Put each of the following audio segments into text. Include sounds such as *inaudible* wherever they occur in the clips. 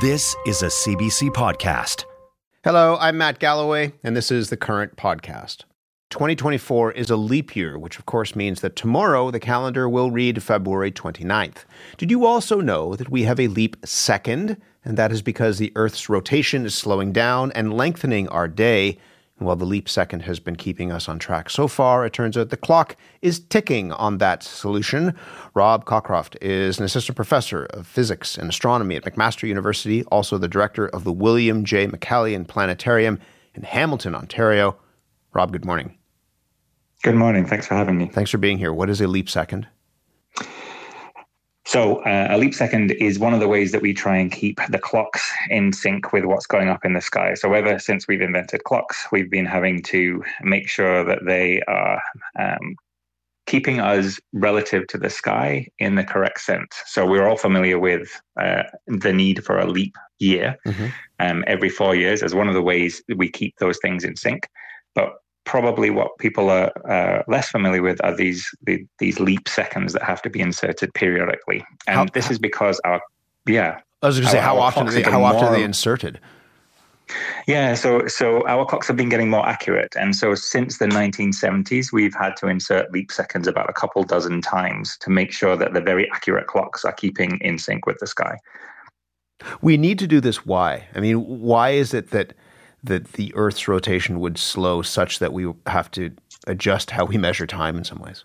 This is a CBC podcast. Hello, I'm Matt Galloway, and this is the current podcast. 2024 is a leap year, which of course means that tomorrow the calendar will read February 29th. Did you also know that we have a leap second? And that is because the Earth's rotation is slowing down and lengthening our day. And while the leap second has been keeping us on track so far, it turns out the clock is ticking on that solution. Rob Cockcroft is an assistant professor of physics and astronomy at McMaster University, also the director of the William J. McCallion Planetarium in Hamilton, Ontario. Rob, good morning. Good morning. Thanks for having me. Thanks for being here. What is a leap second? So, uh, a leap second is one of the ways that we try and keep the clocks in sync with what's going up in the sky. So, ever since we've invented clocks, we've been having to make sure that they are um, keeping us relative to the sky in the correct sense. So, we're all familiar with uh, the need for a leap year mm-hmm. um, every four years as one of the ways we keep those things in sync. But probably what people are uh, less familiar with are these the, these leap seconds that have to be inserted periodically, and how, this is because our yeah. I was going to say how often they, how often more, are they inserted? Yeah, so so our clocks have been getting more accurate, and so since the 1970s, we've had to insert leap seconds about a couple dozen times to make sure that the very accurate clocks are keeping in sync with the sky. We need to do this. Why? I mean, why is it that that the Earth's rotation would slow such that we have to adjust how we measure time in some ways?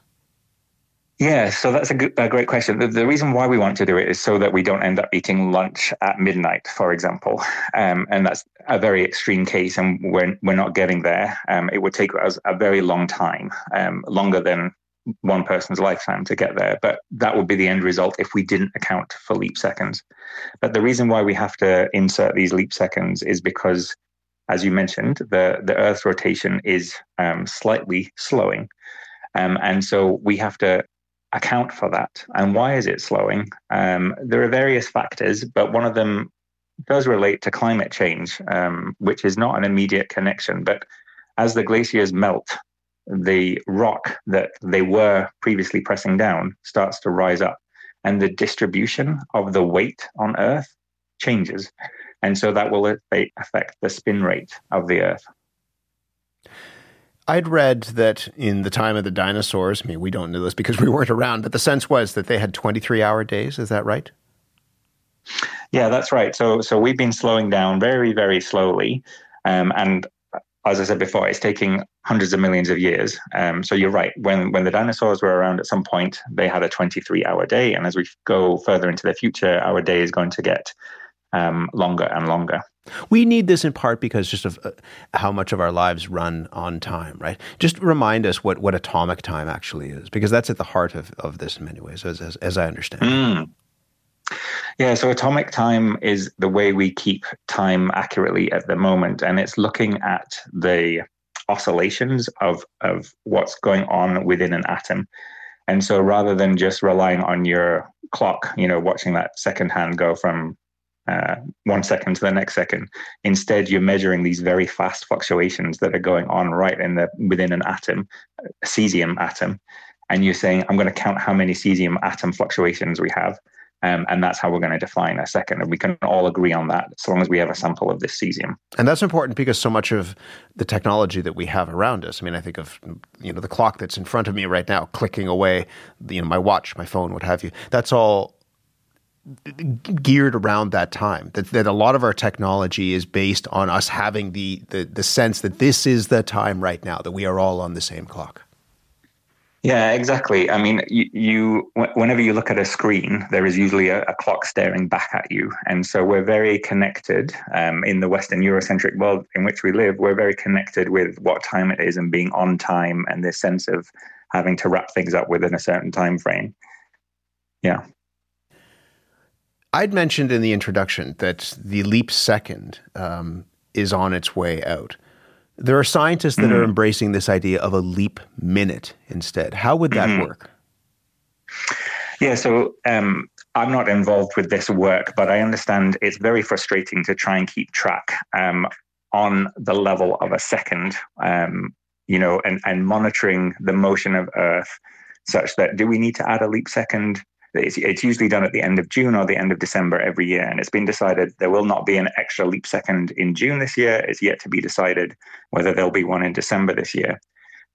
Yeah, so that's a, good, a great question. The, the, reason why we want to do it is so that we don't end up eating lunch at midnight, for example. Um, and that's a very extreme case, and we're, we're not getting there. Um, it would take us a very long time, um, longer than one person's lifetime to get there. But that would be the end result if we didn't account for leap seconds. But the reason why we have to insert these leap seconds is because as you mentioned, the, the Earth's rotation is um, slightly slowing. Um, and so we have to account for that. And why is it slowing? Um, there are various factors, but one of them does relate to climate change, um, which is not an immediate connection. But as the glaciers melt, the rock that they were previously pressing down starts to rise up, and the distribution of the weight on Earth changes. And so that will affect the spin rate of the Earth. I'd read that in the time of the dinosaurs, I mean, we don't know this because we weren't around, but the sense was that they had 23 hour days. Is that right? Yeah, that's right. So, so we've been slowing down very, very slowly. Um, and as I said before, it's taking hundreds of millions of years. Um, so you're right. When when the dinosaurs were around at some point, they had a 23 hour day. And as we go further into the future, our day is going to get um, longer and longer. We need this in part because just of uh, how much of our lives run on time, right? Just remind us what, what atomic time actually is, because that's at the heart of, of this in many ways, as, as, as I understand. Mm. Yeah, so atomic time is the way we keep time accurately at the moment, and it's looking at the oscillations of, of what's going on within an atom. And so rather than just relying on your clock, you know, watching that second hand go from uh, one second to the next second. Instead, you're measuring these very fast fluctuations that are going on right in the within an atom, a cesium atom, and you're saying, "I'm going to count how many cesium atom fluctuations we have." Um, and that's how we're going to define a second. And we can all agree on that as long as we have a sample of this cesium. And that's important because so much of the technology that we have around us, I mean, I think of, you know, the clock that's in front of me right now, clicking away, you know, my watch, my phone, what have you. That's all geared around that time. That, that a lot of our technology is based on us having the, the, the sense that this is the time right now, that we are all on the same clock. Yeah, exactly. I mean, you, you, whenever you look at a screen, there is usually a, a clock staring back at you, and so we're very connected um, in the Western Eurocentric world in which we live. We're very connected with what time it is and being on time, and this sense of having to wrap things up within a certain time frame. Yeah. I'd mentioned in the introduction that the leap second um, is on its way out. There are scientists that mm-hmm. are embracing this idea of a leap minute instead. How would that mm-hmm. work? Yeah, so um, I'm not involved with this work, but I understand it's very frustrating to try and keep track um, on the level of a second, um, you know, and, and monitoring the motion of Earth such that do we need to add a leap second It's, it's usually done at the end of June or the end of December every year. And it's been decided there will not be an extra leap second in June this year. It's yet to be decided whether there'll be one in December this year.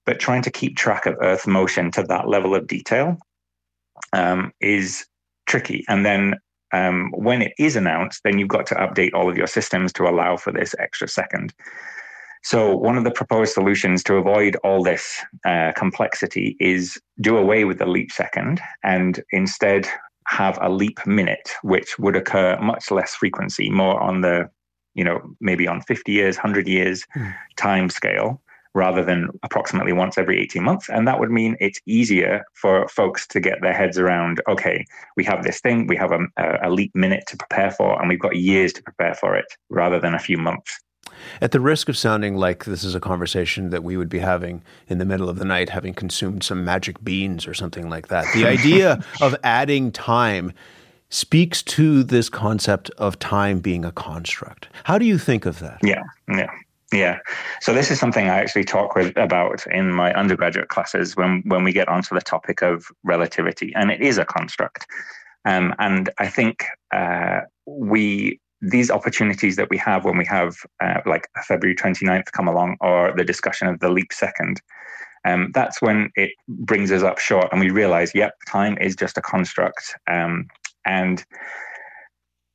But trying to keep track of Earth motion to that level of detail um, is tricky. And then um, when it is announced, then you've got to update all of your systems to allow for this extra second. So, one of the proposed solutions to avoid all this uh, complexity is do away with the leap second and instead have a leap minute, which would occur much less frequency, more on the, you know, maybe on 50 years, 100 years mm. time scale rather than approximately once every 18 months. And that would mean it's easier for folks to get their heads around okay, we have this thing, we have a, a leap minute to prepare for, and we've got years to prepare for it rather than a few months. At the risk of sounding like this is a conversation that we would be having in the middle of the night, having consumed some magic beans or something like that, the idea *laughs* of adding time speaks to this concept of time being a construct. How do you think of that? Yeah, yeah. Yeah. So this is something I actually talk with about in my undergraduate classes when when we get onto the topic of relativity, and it is a construct. Um, and I think uh, we these opportunities that we have when we have uh, like February 29th come along or the discussion of the leap second, um, that's when it brings us up short and we realize, yep, time is just a construct. Um, and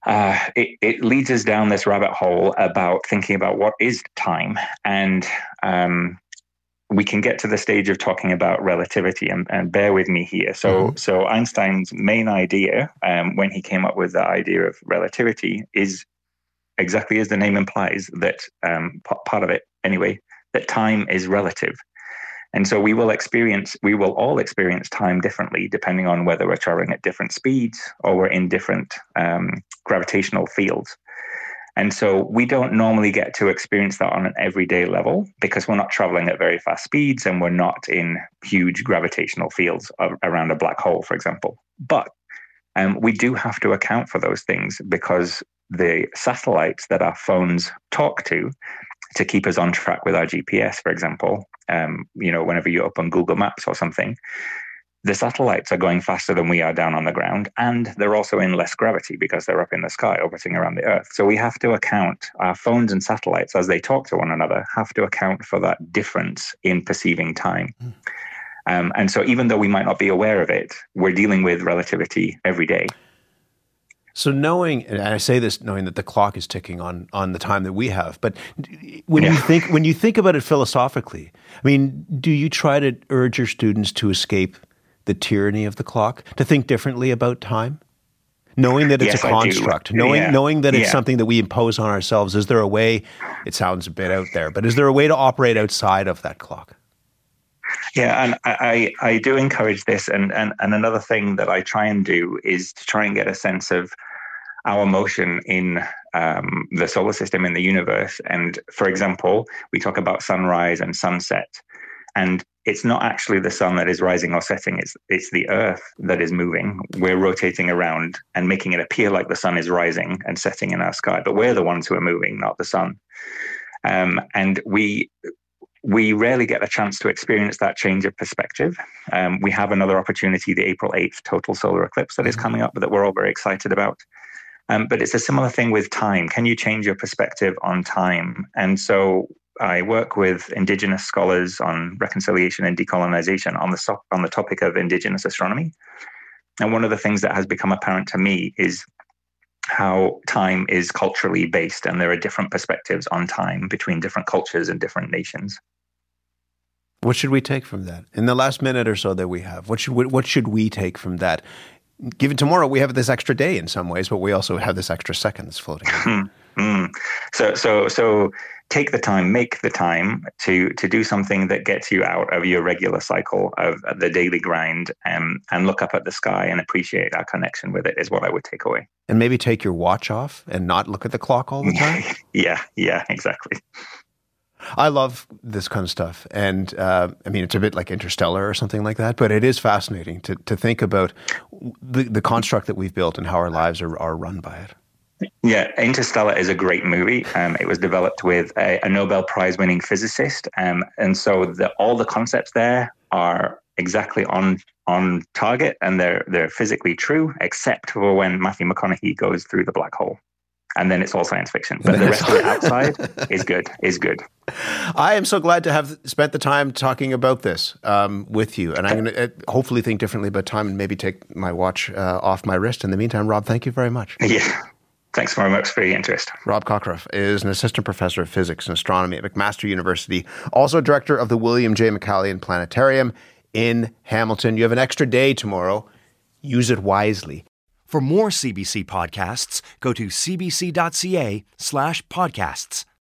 uh, it, it, leads us down this rabbit hole about thinking about what is time. And um, we can get to the stage of talking about relativity and, and bear with me here. So, mm-hmm. so Einstein's main idea um, when he came up with the idea of relativity is exactly as the name implies that um, p- part of it anyway, that time is relative. And so we will experience, we will all experience time differently depending on whether we're traveling at different speeds or we're in different um, gravitational fields. And so we don't normally get to experience that on an everyday level because we're not traveling at very fast speeds and we're not in huge gravitational fields around a black hole, for example. But um, we do have to account for those things because the satellites that our phones talk to to keep us on track with our GPS, for example, um, you know, whenever you open Google Maps or something, the satellites are going faster than we are down on the ground, and they're also in less gravity because they're up in the sky orbiting around the Earth. So we have to account, our phones and satellites, as they talk to one another, have to account for that difference in perceiving time. Mm. Um, and so even though we might not be aware of it, we're dealing with relativity every day. So knowing, and I say this knowing that the clock is ticking on on the time that we have, but when yeah. you think when you think about it philosophically, I mean, do you try to urge your students to escape the tyranny of the clock, to think differently about time? Knowing that it's yes, a construct, knowing yeah. knowing that it's yeah. something that we impose on ourselves, is there a way? It sounds a bit out there, but is there a way to operate outside of that clock? Yeah, and I, I do encourage this. And, and, and another thing that I try and do is to try and get a sense of our motion in um, the solar system, in the universe. And for example, we talk about sunrise and sunset. And it's not actually the sun that is rising or setting, it's, it's the earth that is moving. We're rotating around and making it appear like the sun is rising and setting in our sky, but we're the ones who are moving, not the sun. Um, and we we rarely get a chance to experience that change of perspective. Um, we have another opportunity, the April 8th total solar eclipse that is mm-hmm. coming up that we're all very excited about. Um, but it's a similar thing with time. Can you change your perspective on time? And so I work with Indigenous scholars on reconciliation and decolonization on the, on the topic of Indigenous astronomy. And one of the things that has become apparent to me is how time is culturally based, and there are different perspectives on time between different cultures and different nations. What should we take from that in the last minute or so that we have? What should we, what should we take from that? Given tomorrow, we have this extra day in some ways, but we also have this extra second that's floating. *laughs* mm. So, so, so take the time, make the time to to do something that gets you out of your regular cycle of the daily grind, and and look up at the sky and appreciate our connection with it. Is what I would take away. And maybe take your watch off and not look at the clock all the *laughs* time. yeah, yeah, exactly. I love this kind of stuff, and uh, I mean it's a bit like Interstellar or something like that. But it is fascinating to to think about the the construct that we've built and how our lives are are run by it. Yeah, Interstellar is a great movie. Um, it was developed with a, a Nobel Prize winning physicist, um, and so the, all the concepts there are exactly on on target and they're they're physically true, except for when Matthew McConaughey goes through the black hole. And then it's all science fiction. But the rest of it outside is good, is good. I am so glad to have spent the time talking about this um, with you. And I'm going to uh, hopefully think differently about time and maybe take my watch uh, off my wrist. In the meantime, Rob, thank you very much. Yeah. Thanks very much for your interest. Rob Cockcroft is an assistant professor of physics and astronomy at McMaster University, also director of the William J. McCallion Planetarium in Hamilton. You have an extra day tomorrow. Use it wisely. For more CBC podcasts, go to cbc.ca slash podcasts.